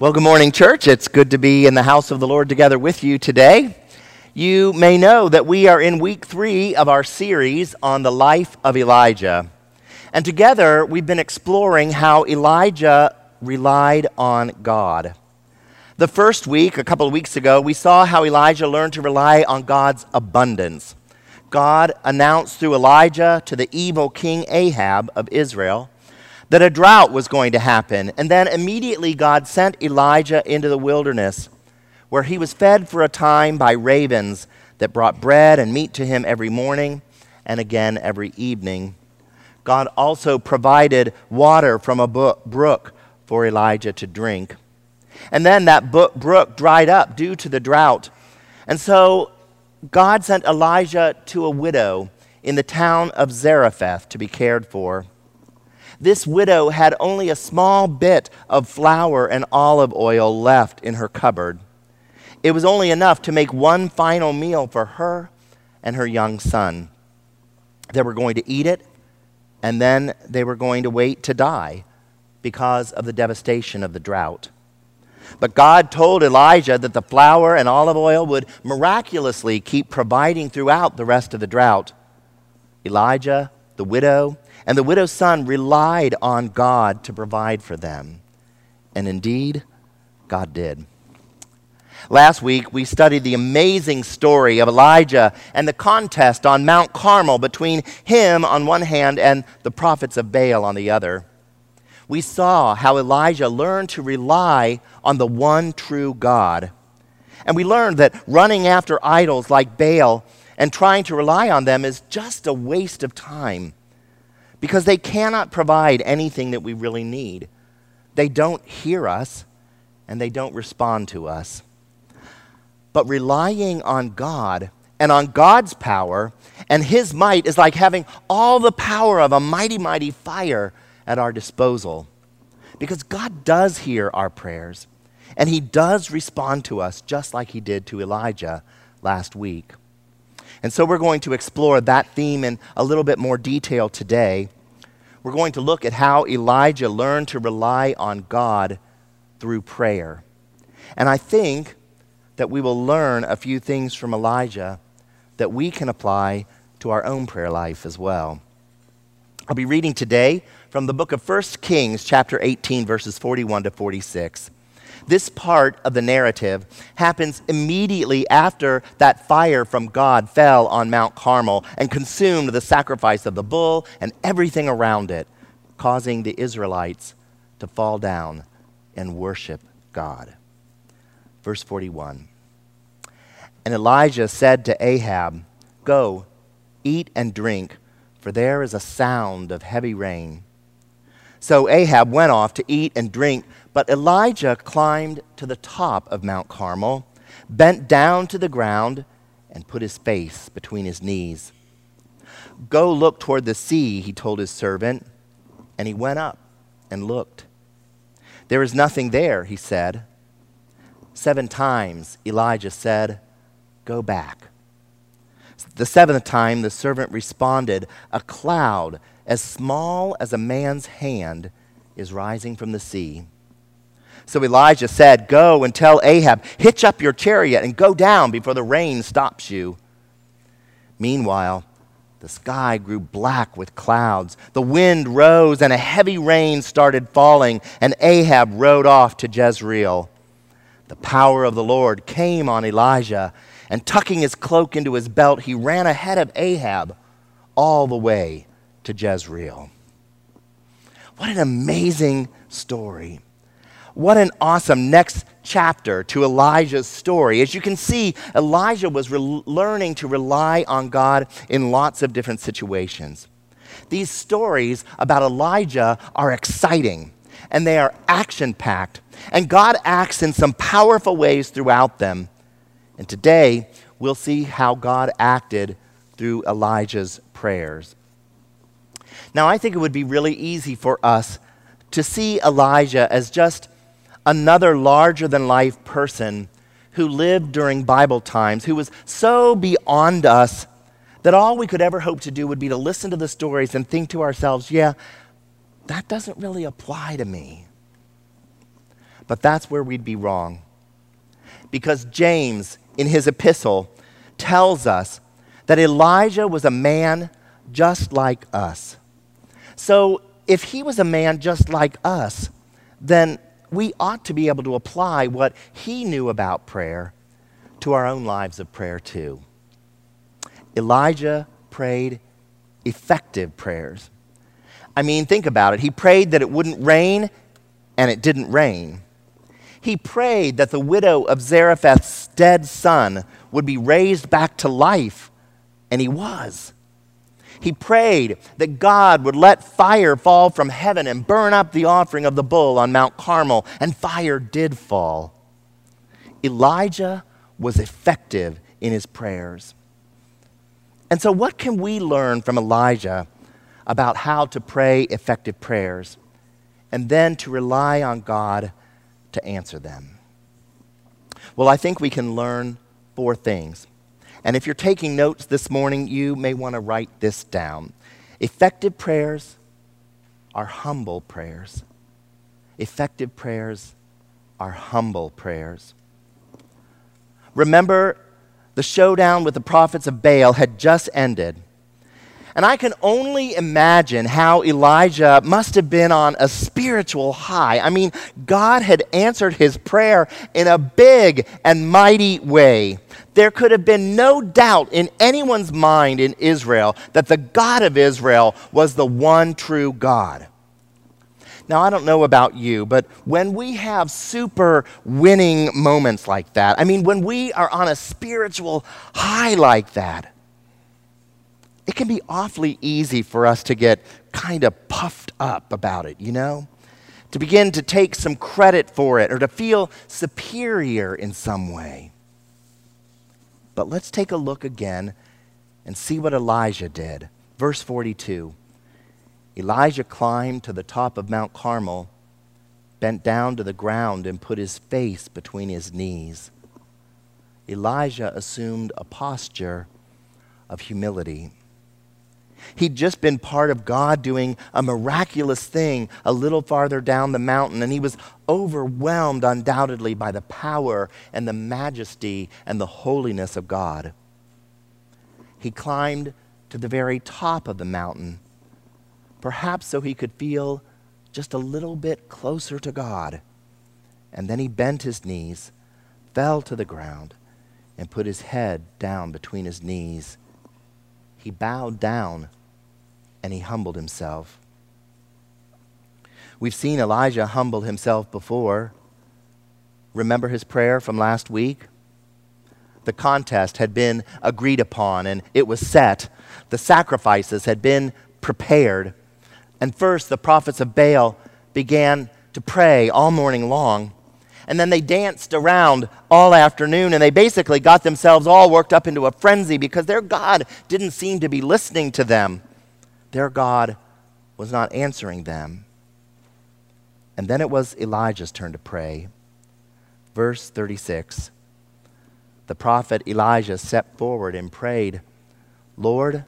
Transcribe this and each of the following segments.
Well, good morning, church. It's good to be in the house of the Lord together with you today. You may know that we are in week three of our series on the life of Elijah. And together, we've been exploring how Elijah relied on God. The first week, a couple of weeks ago, we saw how Elijah learned to rely on God's abundance. God announced through Elijah to the evil king Ahab of Israel that a drought was going to happen. And then immediately God sent Elijah into the wilderness, where he was fed for a time by ravens that brought bread and meat to him every morning and again every evening. God also provided water from a brook for Elijah to drink. And then that brook dried up due to the drought. And so God sent Elijah to a widow in the town of Zarephath to be cared for. This widow had only a small bit of flour and olive oil left in her cupboard. It was only enough to make one final meal for her and her young son. They were going to eat it, and then they were going to wait to die because of the devastation of the drought. But God told Elijah that the flour and olive oil would miraculously keep providing throughout the rest of the drought. Elijah, the widow, and the widow's son relied on God to provide for them. And indeed, God did. Last week, we studied the amazing story of Elijah and the contest on Mount Carmel between him on one hand and the prophets of Baal on the other. We saw how Elijah learned to rely on the one true God. And we learned that running after idols like Baal and trying to rely on them is just a waste of time because they cannot provide anything that we really need. They don't hear us and they don't respond to us. But relying on God and on God's power and His might is like having all the power of a mighty, mighty fire at our disposal. Because God does hear our prayers and He does respond to us just like He did to Elijah last week. And so we're going to explore that theme in a little bit more detail today. We're going to look at how Elijah learned to rely on God through prayer. And I think that we will learn a few things from Elijah that we can apply to our own prayer life as well. I'll be reading today from the book of 1 Kings, chapter 18, verses 41 to 46. This part of the narrative happens immediately after that fire from God fell on Mount Carmel and consumed the sacrifice of the bull and everything around it, causing the Israelites to fall down and worship God. Verse 41 And Elijah said to Ahab, Go, eat and drink, for there is a sound of heavy rain. So Ahab went off to eat and drink but Elijah climbed to the top of Mount Carmel, bent down to the ground, and put his face between his knees. Go look toward the sea, he told his servant. And he went up and looked. There is nothing there, he said. Seven times Elijah said, Go back. The seventh time the servant responded, A cloud as small as a man's hand is rising from the sea. So Elijah said, Go and tell Ahab, hitch up your chariot and go down before the rain stops you. Meanwhile, the sky grew black with clouds. The wind rose, and a heavy rain started falling, and Ahab rode off to Jezreel. The power of the Lord came on Elijah, and tucking his cloak into his belt, he ran ahead of Ahab all the way to Jezreel. What an amazing story. What an awesome next chapter to Elijah's story. As you can see, Elijah was re- learning to rely on God in lots of different situations. These stories about Elijah are exciting and they are action packed, and God acts in some powerful ways throughout them. And today, we'll see how God acted through Elijah's prayers. Now, I think it would be really easy for us to see Elijah as just another larger than life person who lived during Bible times, who was so beyond us that all we could ever hope to do would be to listen to the stories and think to ourselves, yeah, that doesn't really apply to me. But that's where we'd be wrong. Because James, in his epistle, tells us that Elijah was a man just like us. So, if he was a man just like us, then we ought to be able to apply what he knew about prayer to our own lives of prayer, too. Elijah prayed effective prayers. I mean, think about it. He prayed that it wouldn't rain, and it didn't rain. He prayed that the widow of Zarephath's dead son would be raised back to life, and he was. He prayed that God would let fire fall from heaven and burn up the offering of the bull on Mount Carmel, and fire did fall. Elijah was effective in his prayers. And so, what can we learn from Elijah about how to pray effective prayers and then to rely on God to answer them? Well, I think we can learn four things. And if you're taking notes this morning, you may want to write this down. Effective prayers are humble prayers. Effective prayers are humble prayers. Remember, the showdown with the prophets of Baal had just ended. And I can only imagine how Elijah must have been on a spiritual high. I mean, God had answered his prayer in a big and mighty way. There could have been no doubt in anyone's mind in Israel that the God of Israel was the one true God. Now, I don't know about you, but when we have super winning moments like that, I mean, when we are on a spiritual high like that, it can be awfully easy for us to get kind of puffed up about it, you know? To begin to take some credit for it or to feel superior in some way. But let's take a look again and see what Elijah did. Verse 42. Elijah climbed to the top of Mount Carmel, bent down to the ground, and put his face between his knees. Elijah assumed a posture of humility. He'd just been part of God doing a miraculous thing a little farther down the mountain, and he was overwhelmed undoubtedly by the power and the majesty and the holiness of God. He climbed to the very top of the mountain perhaps so he could feel just a little bit closer to God. And then he bent his knees, fell to the ground, and put his head down between his knees. He bowed down and he humbled himself. We've seen Elijah humble himself before. Remember his prayer from last week? The contest had been agreed upon and it was set. The sacrifices had been prepared. And first, the prophets of Baal began to pray all morning long. And then they danced around all afternoon, and they basically got themselves all worked up into a frenzy because their God didn't seem to be listening to them. Their God was not answering them. And then it was Elijah's turn to pray. Verse 36 The prophet Elijah stepped forward and prayed, Lord,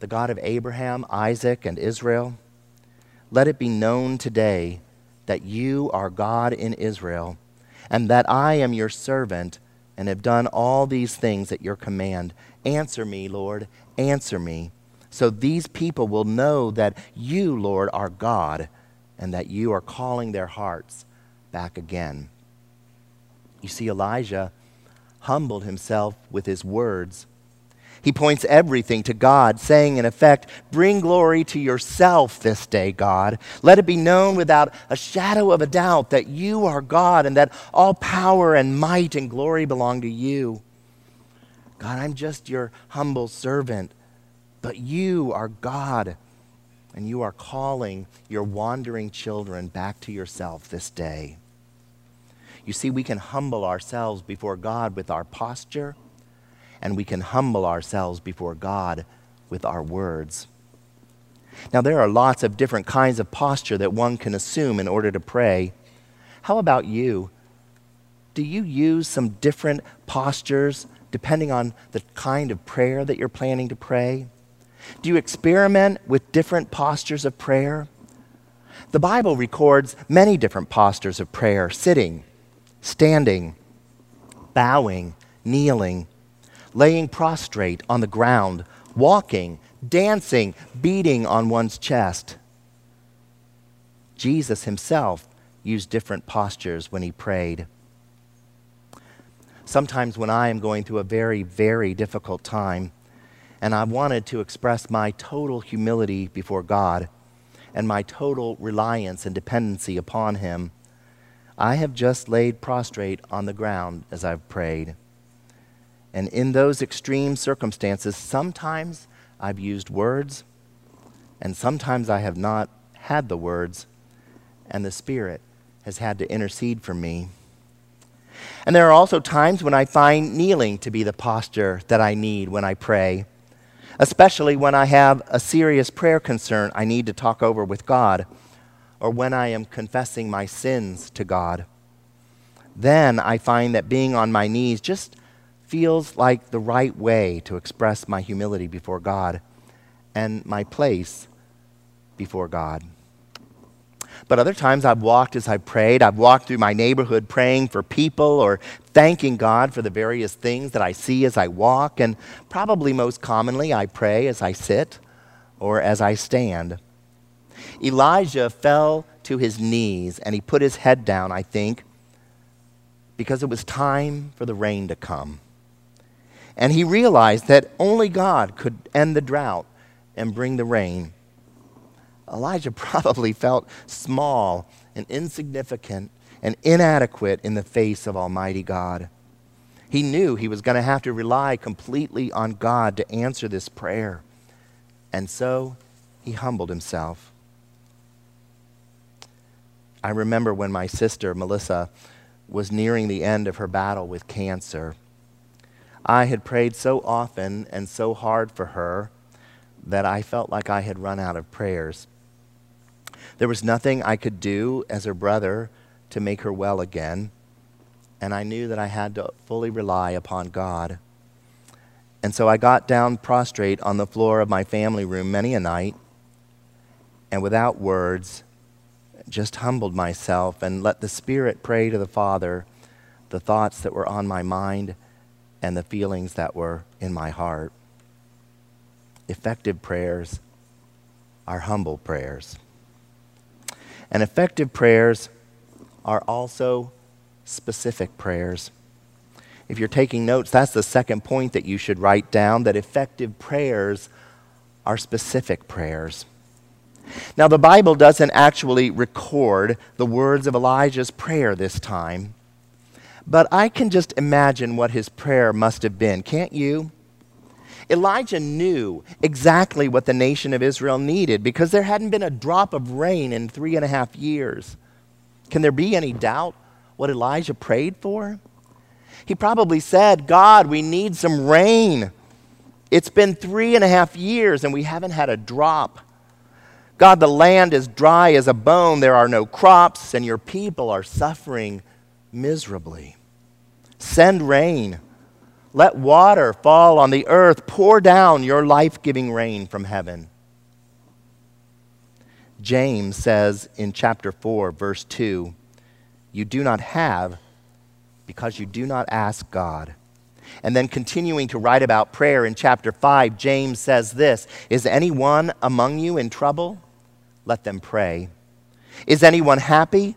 the God of Abraham, Isaac, and Israel, let it be known today that you are God in Israel, and that I am your servant and have done all these things at your command. Answer me, Lord, answer me, so these people will know that you, Lord, are God, and that you are calling their hearts back again. You see, Elijah humbled himself with his words he points everything to God, saying, in effect, Bring glory to yourself this day, God. Let it be known without a shadow of a doubt that you are God and that all power and might and glory belong to you. God, I'm just your humble servant, but you are God, and you are calling your wandering children back to yourself this day. You see, we can humble ourselves before God with our posture and we can humble ourselves before God with our words. Now, there are lots of different kinds of posture that one can assume in order to pray. How about you? Do you use some different postures depending on the kind of prayer that you're planning to pray? Do you experiment with different postures of prayer? The Bible records many different postures of prayer sitting, standing, bowing, kneeling, laying prostrate on the ground, walking, dancing, beating on one's chest. Jesus himself used different postures when he prayed. Sometimes, when I am going through a very, very difficult time, and I wanted to express my total humility before God and my total reliance and dependency upon Him, I have just laid prostrate on the ground as I've prayed. And in those extreme circumstances, sometimes I've used words, and sometimes I have not had the words, and the Spirit has had to intercede for me. And there are also times when I find kneeling to be the posture that I need when I pray, especially when I have a serious prayer concern I need to talk over with God, or when I am confessing my sins to God. Then I find that being on my knees just feels like the right way to express my humility before God and my place before God. But other times I've walked as I prayed. I've walked through my neighborhood praying for people or thanking God for the various things that I see as I walk. And probably most commonly, I pray as I sit or as I stand. Elijah fell to his knees and he put his head down, I think, because it was time for the rain to come. And he realized that only God could end the drought and bring the rain. Elijah probably felt small and insignificant and inadequate in the face of Almighty God. He knew he was going to have to rely completely on God to answer this prayer. And so he humbled himself. I remember when my sister, Melissa, was nearing the end of her battle with cancer. I had prayed so often and so hard for her that I felt like I had run out of prayers. There was nothing I could do as her brother to make her well again, and I knew that I had to fully rely upon God. And so I got down prostrate on the floor of my family room many a night, and without words, just humbled myself and let the Spirit pray to the Father the thoughts that were on my mind and the feelings that were in my heart. Effective prayers are humble prayers. And effective prayers are also specific prayers. If you're taking notes, that's the second point that you should write down that effective prayers are specific prayers. Now, the Bible doesn't actually record the words of Elijah's prayer this time, but I can just imagine what his prayer must have been, can't you? Elijah knew exactly what the nation of Israel needed because there hadn't been a drop of rain in three and a half years. Can there be any doubt what Elijah prayed for? He probably said, God, we need some rain. It's been three and a half years and we haven't had a drop. God, the land is dry as a bone. There are no crops, and your people are suffering miserably. Send rain. Let water fall on the earth. Pour down your life giving rain from heaven. James says in chapter 4, verse 2 You do not have because you do not ask God. And then continuing to write about prayer in chapter 5, James says this Is anyone among you in trouble? Let them pray. Is anyone happy?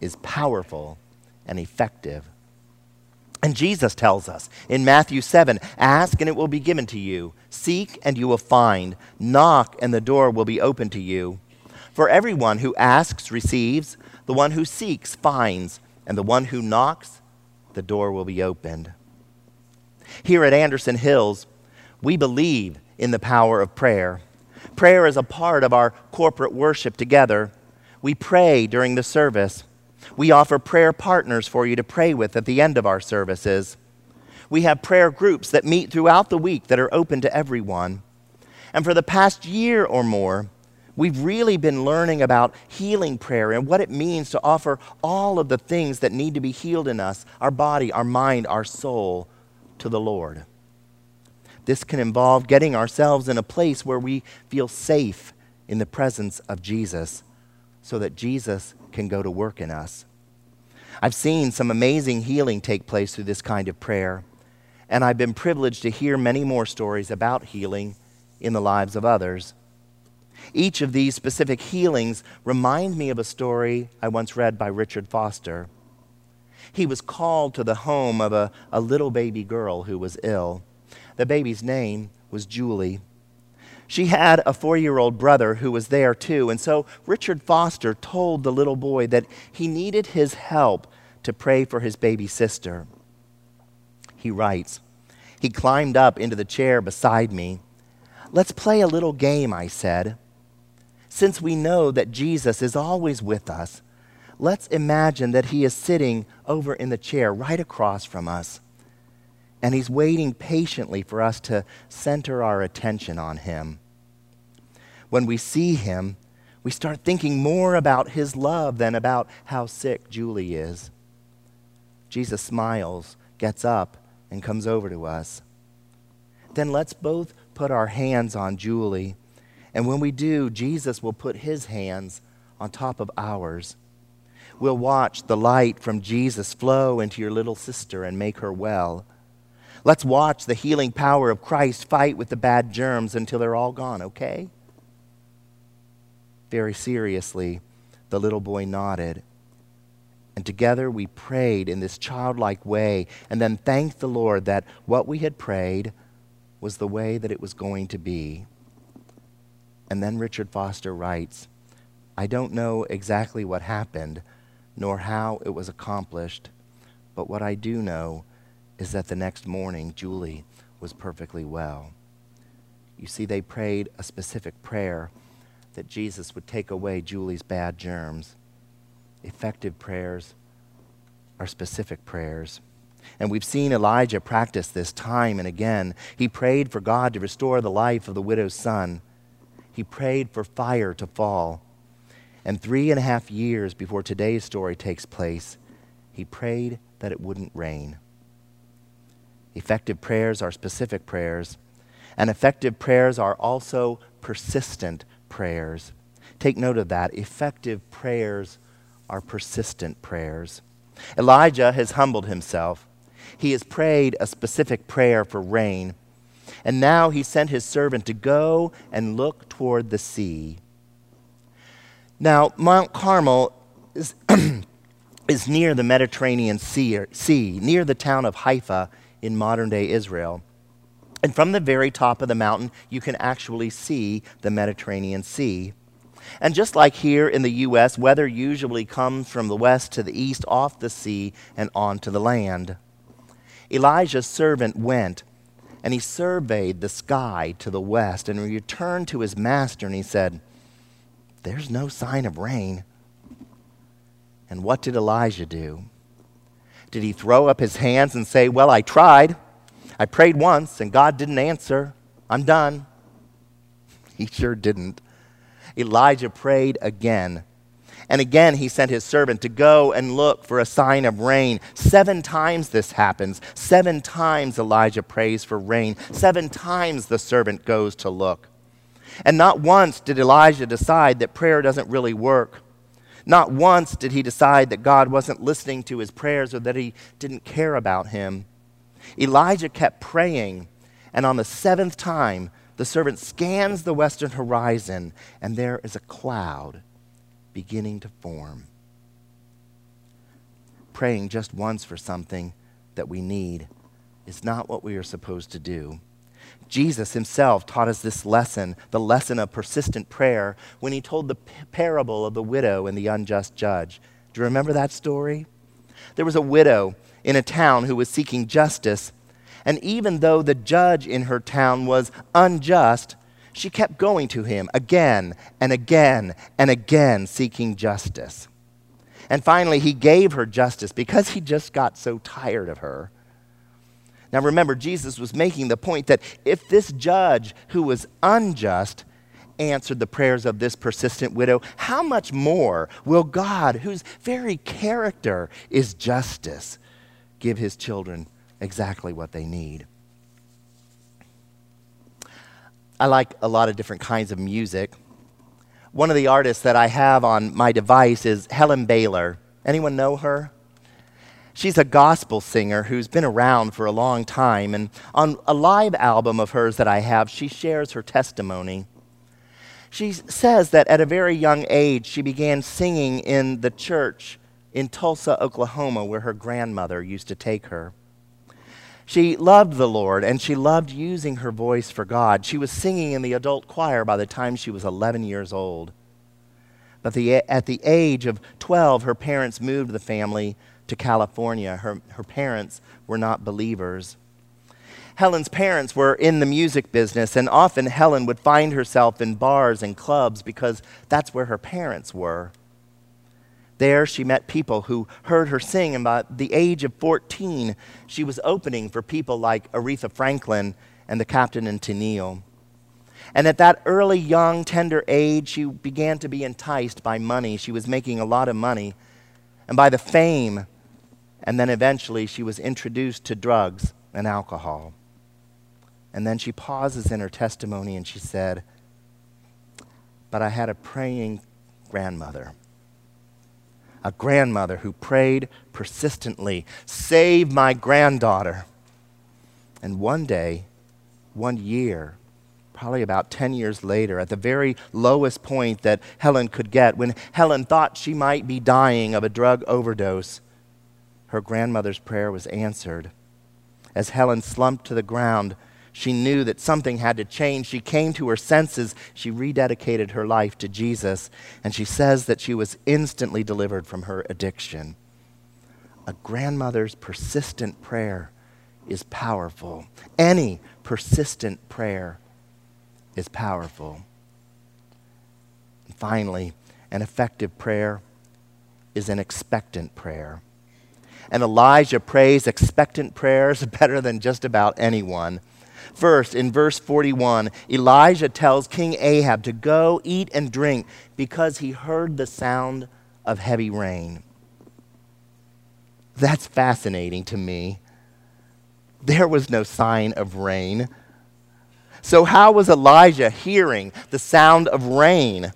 is powerful and effective. And Jesus tells us in Matthew 7 Ask and it will be given to you, seek and you will find, knock and the door will be open to you. For everyone who asks receives, the one who seeks finds, and the one who knocks, the door will be opened. Here at Anderson Hills, we believe in the power of prayer. Prayer is a part of our corporate worship together We pray during the service. We offer prayer partners for you to pray with at the end of our services. We have prayer groups that meet throughout the week that are open to everyone. And for the past year or more, we've really been learning about healing prayer and what it means to offer all of the things that need to be healed in us our body, our mind, our soul to the Lord. This can involve getting ourselves in a place where we feel safe in the presence of Jesus so that Jesus can go to work in us. I've seen some amazing healing take place through this kind of prayer, and I've been privileged to hear many more stories about healing in the lives of others. Each of these specific healings remind me of a story I once read by Richard Foster. He was called to the home of a, a little baby girl who was ill. The baby's name was Julie. She had a four year old brother who was there too, and so Richard Foster told the little boy that he needed his help to pray for his baby sister. He writes, He climbed up into the chair beside me. Let's play a little game, I said. Since we know that Jesus is always with us, let's imagine that he is sitting over in the chair right across from us and He's waiting patiently for us to center our attention on Him. When we see Him, we start thinking more about His love than about how sick Julie is. Jesus smiles, gets up, and comes over to us. Then let's both put our hands on Julie. And when we do, Jesus will put his hands on top of ours. We'll watch the light from Jesus flow into your little sister and make her well. Let's watch the healing power of Christ fight with the bad germs until they're all gone, okay? Very seriously, the little boy nodded. And together we prayed in this childlike way and then thanked the Lord that what we had prayed was the way that it was going to be. And then Richard Foster writes I don't know exactly what happened nor how it was accomplished, but what I do know is that the next morning, Julie was perfectly well. You see, they prayed a specific prayer that Jesus would take away Julie's bad germs. Effective prayers are specific prayers. And we've seen Elijah practice this time and again. He prayed for God to restore the life of the widow's son. He prayed for fire to fall. And three and a half years before today's story takes place, he prayed that it wouldn't rain. Effective prayers are specific prayers, and effective prayers are also persistent prayers. Take note of that. Effective prayers are persistent prayers. Elijah has humbled himself. He has prayed a specific prayer for rain, and now he sent his servant to go and look toward the sea. Now, Mount Carmel is, is near the Mediterranean sea, sea, near the town of Haifa in modern day Israel. And from the very top of the mountain, you can actually see the Mediterranean Sea. And just like here in the U.S., weather usually comes from the west to the east, off the sea, and onto the land. Elijah's servant went, and he surveyed the sky to the west, and returned to his master, and he said, There's no sign of rain. And what did Elijah do? Did he throw up his hands and say, Well, I tried. I prayed once and God didn't answer. I'm done. He sure didn't. Elijah prayed again. And again, he sent his servant to go and look for a sign of rain. Seven times this happens. Seven times Elijah prays for rain. Seven times the servant goes to look. And not once did Elijah decide that prayer doesn't really work. Not once did he decide that God wasn't listening to his prayers or that he didn't care about him. Elijah kept praying, and on the seventh time, the servant scans the western horizon, and there is a cloud beginning to form. Praying just once for something that we need is not what we are supposed to do. Jesus himself taught us this lesson, the lesson of persistent prayer, when he told the parable of the widow and the unjust judge. Do you remember that story? There was a widow in a town who was seeking justice, and even though the judge in her town was unjust, she kept going to him again and again and again, seeking justice. And finally, he gave her justice because he just got so tired of her. Now, remember, Jesus was making the point that if this judge who was unjust answered the prayers of this persistent widow, how much more will God, whose very character is justice, give his children exactly what they need? I like a lot of different kinds of music. One of the artists that I have on my device is Helen Baylor. Anyone know her? She's a gospel singer who's been around for a long time, and on a live album of hers that I have, she shares her testimony. She says that at a very young age, she began singing in the church in Tulsa, Oklahoma, where her grandmother used to take her. She loved the Lord and she loved using her voice for God. She was singing in the adult choir by the time she was 11 years old. But the, at the age of 12, her parents moved the family to California. Her, her parents were not believers. Helen's parents were in the music business, and often Helen would find herself in bars and clubs because that's where her parents were. There, she met people who heard her sing, and by the age of 14, she was opening for people like Aretha Franklin and the Captain and Tennille. And at that early, young, tender age, she began to be enticed by money. She was making a lot of money, and by the fame. And then eventually, she was introduced to drugs and alcohol. And then she pauses in her testimony and she said, But I had a praying grandmother a grandmother who prayed persistently, Save my granddaughter. And one day, one year, probably about 10 years later, at the very lowest point that Helen could get, when Helen thought she might be dying of a drug overdose, her grandmother's prayer was answered. As Helen slumped to the ground, she knew that something had to change. She came to her senses. She rededicated her life to Jesus. And she says that she was instantly delivered from her addiction. A grandmother's persistent prayer is powerful. Any persistent prayer is powerful. And finally, an effective prayer is an expectant prayer. And Elijah prays expectant prayers better than just about anyone. First, in verse 41, Elijah tells King Ahab to go eat and drink because he heard the sound of heavy rain. That's fascinating to me. There was no sign of rain. So, how was Elijah hearing the sound of rain?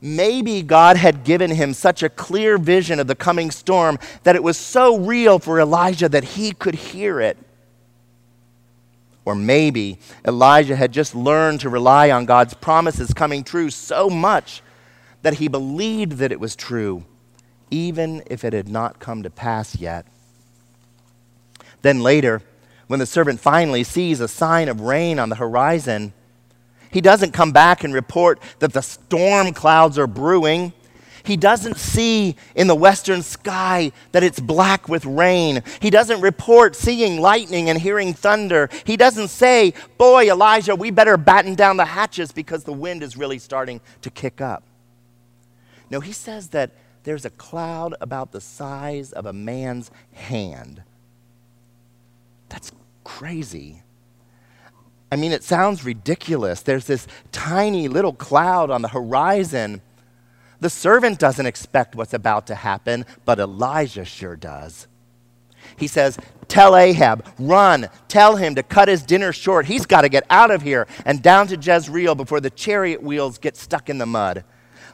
Maybe God had given him such a clear vision of the coming storm that it was so real for Elijah that he could hear it. Or maybe Elijah had just learned to rely on God's promises coming true so much that he believed that it was true, even if it had not come to pass yet. Then later, when the servant finally sees a sign of rain on the horizon, he doesn't come back and report that the storm clouds are brewing. He doesn't see in the western sky that it's black with rain. He doesn't report seeing lightning and hearing thunder. He doesn't say, Boy, Elijah, we better batten down the hatches because the wind is really starting to kick up. No, he says that there's a cloud about the size of a man's hand. That's crazy. I mean, it sounds ridiculous. There's this tiny little cloud on the horizon the servant doesn't expect what's about to happen, but Elijah sure does. He says, Tell Ahab, run, tell him to cut his dinner short. He's got to get out of here and down to Jezreel before the chariot wheels get stuck in the mud.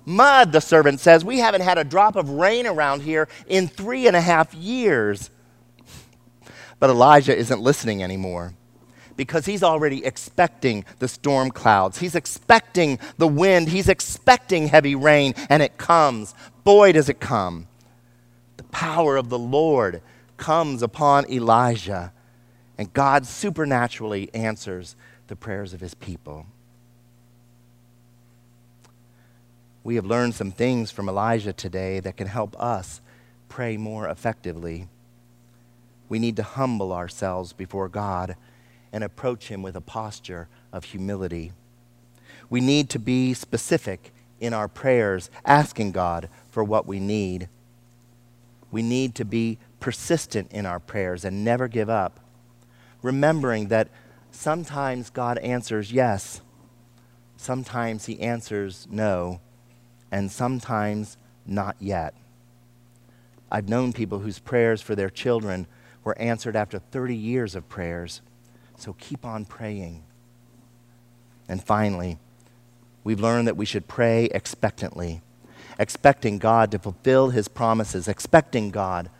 Mud, the servant says, we haven't had a drop of rain around here in three and a half years. But Elijah isn't listening anymore because he's already expecting the storm clouds. He's expecting the wind. He's expecting heavy rain, and it comes. Boy, does it come. The power of the Lord comes upon Elijah, and God supernaturally answers the prayers of his people. We have learned some things from Elijah today that can help us pray more effectively. We need to humble ourselves before God and approach Him with a posture of humility. We need to be specific in our prayers, asking God for what we need. We need to be persistent in our prayers and never give up, remembering that sometimes God answers yes, sometimes He answers no, and sometimes not yet. I've known people whose prayers for their children were answered after 30 years of prayers. So keep on praying. And finally, we've learned that we should pray expectantly, expecting God to fulfill his promises, expecting God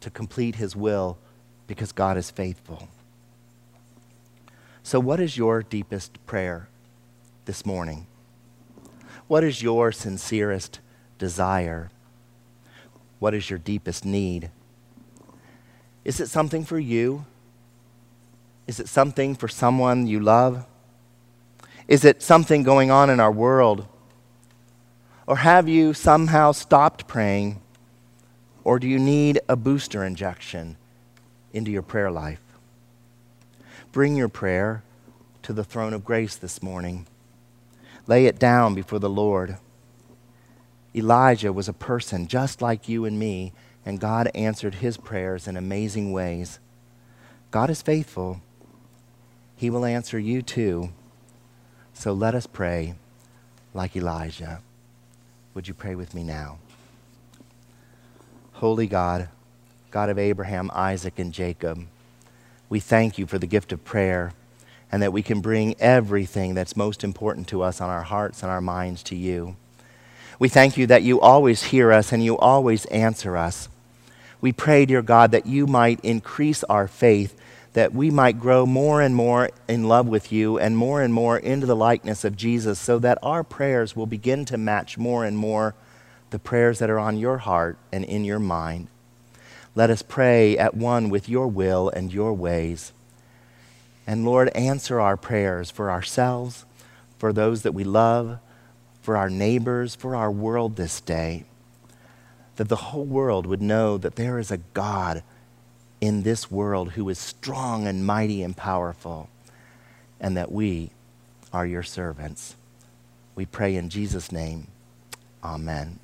to complete his will because God is faithful. So, what is your deepest prayer this morning? What is your sincerest desire? What is your deepest need? Is it something for you? Is it something for someone you love? Is it something going on in our world? Or have you somehow stopped praying? Or do you need a booster injection into your prayer life? Bring your prayer to the throne of grace this morning. Lay it down before the Lord. Elijah was a person just like you and me, and God answered his prayers in amazing ways. God is faithful. He will answer you too. So let us pray like Elijah. Would you pray with me now? Holy God, God of Abraham, Isaac, and Jacob, we thank you for the gift of prayer and that we can bring everything that's most important to us on our hearts and our minds to you. We thank you that you always hear us and you always answer us. We pray, dear God, that you might increase our faith, that we might grow more and more in love with you and more and more into the likeness of Jesus, so that our prayers will begin to match more and more the prayers that are on your heart and in your mind. Let us pray at one with your will and your ways. And Lord, answer our prayers for ourselves, for those that we love, for our neighbors, for our world this day. That the whole world would know that there is a God in this world who is strong and mighty and powerful, and that we are your servants. We pray in Jesus' name. Amen.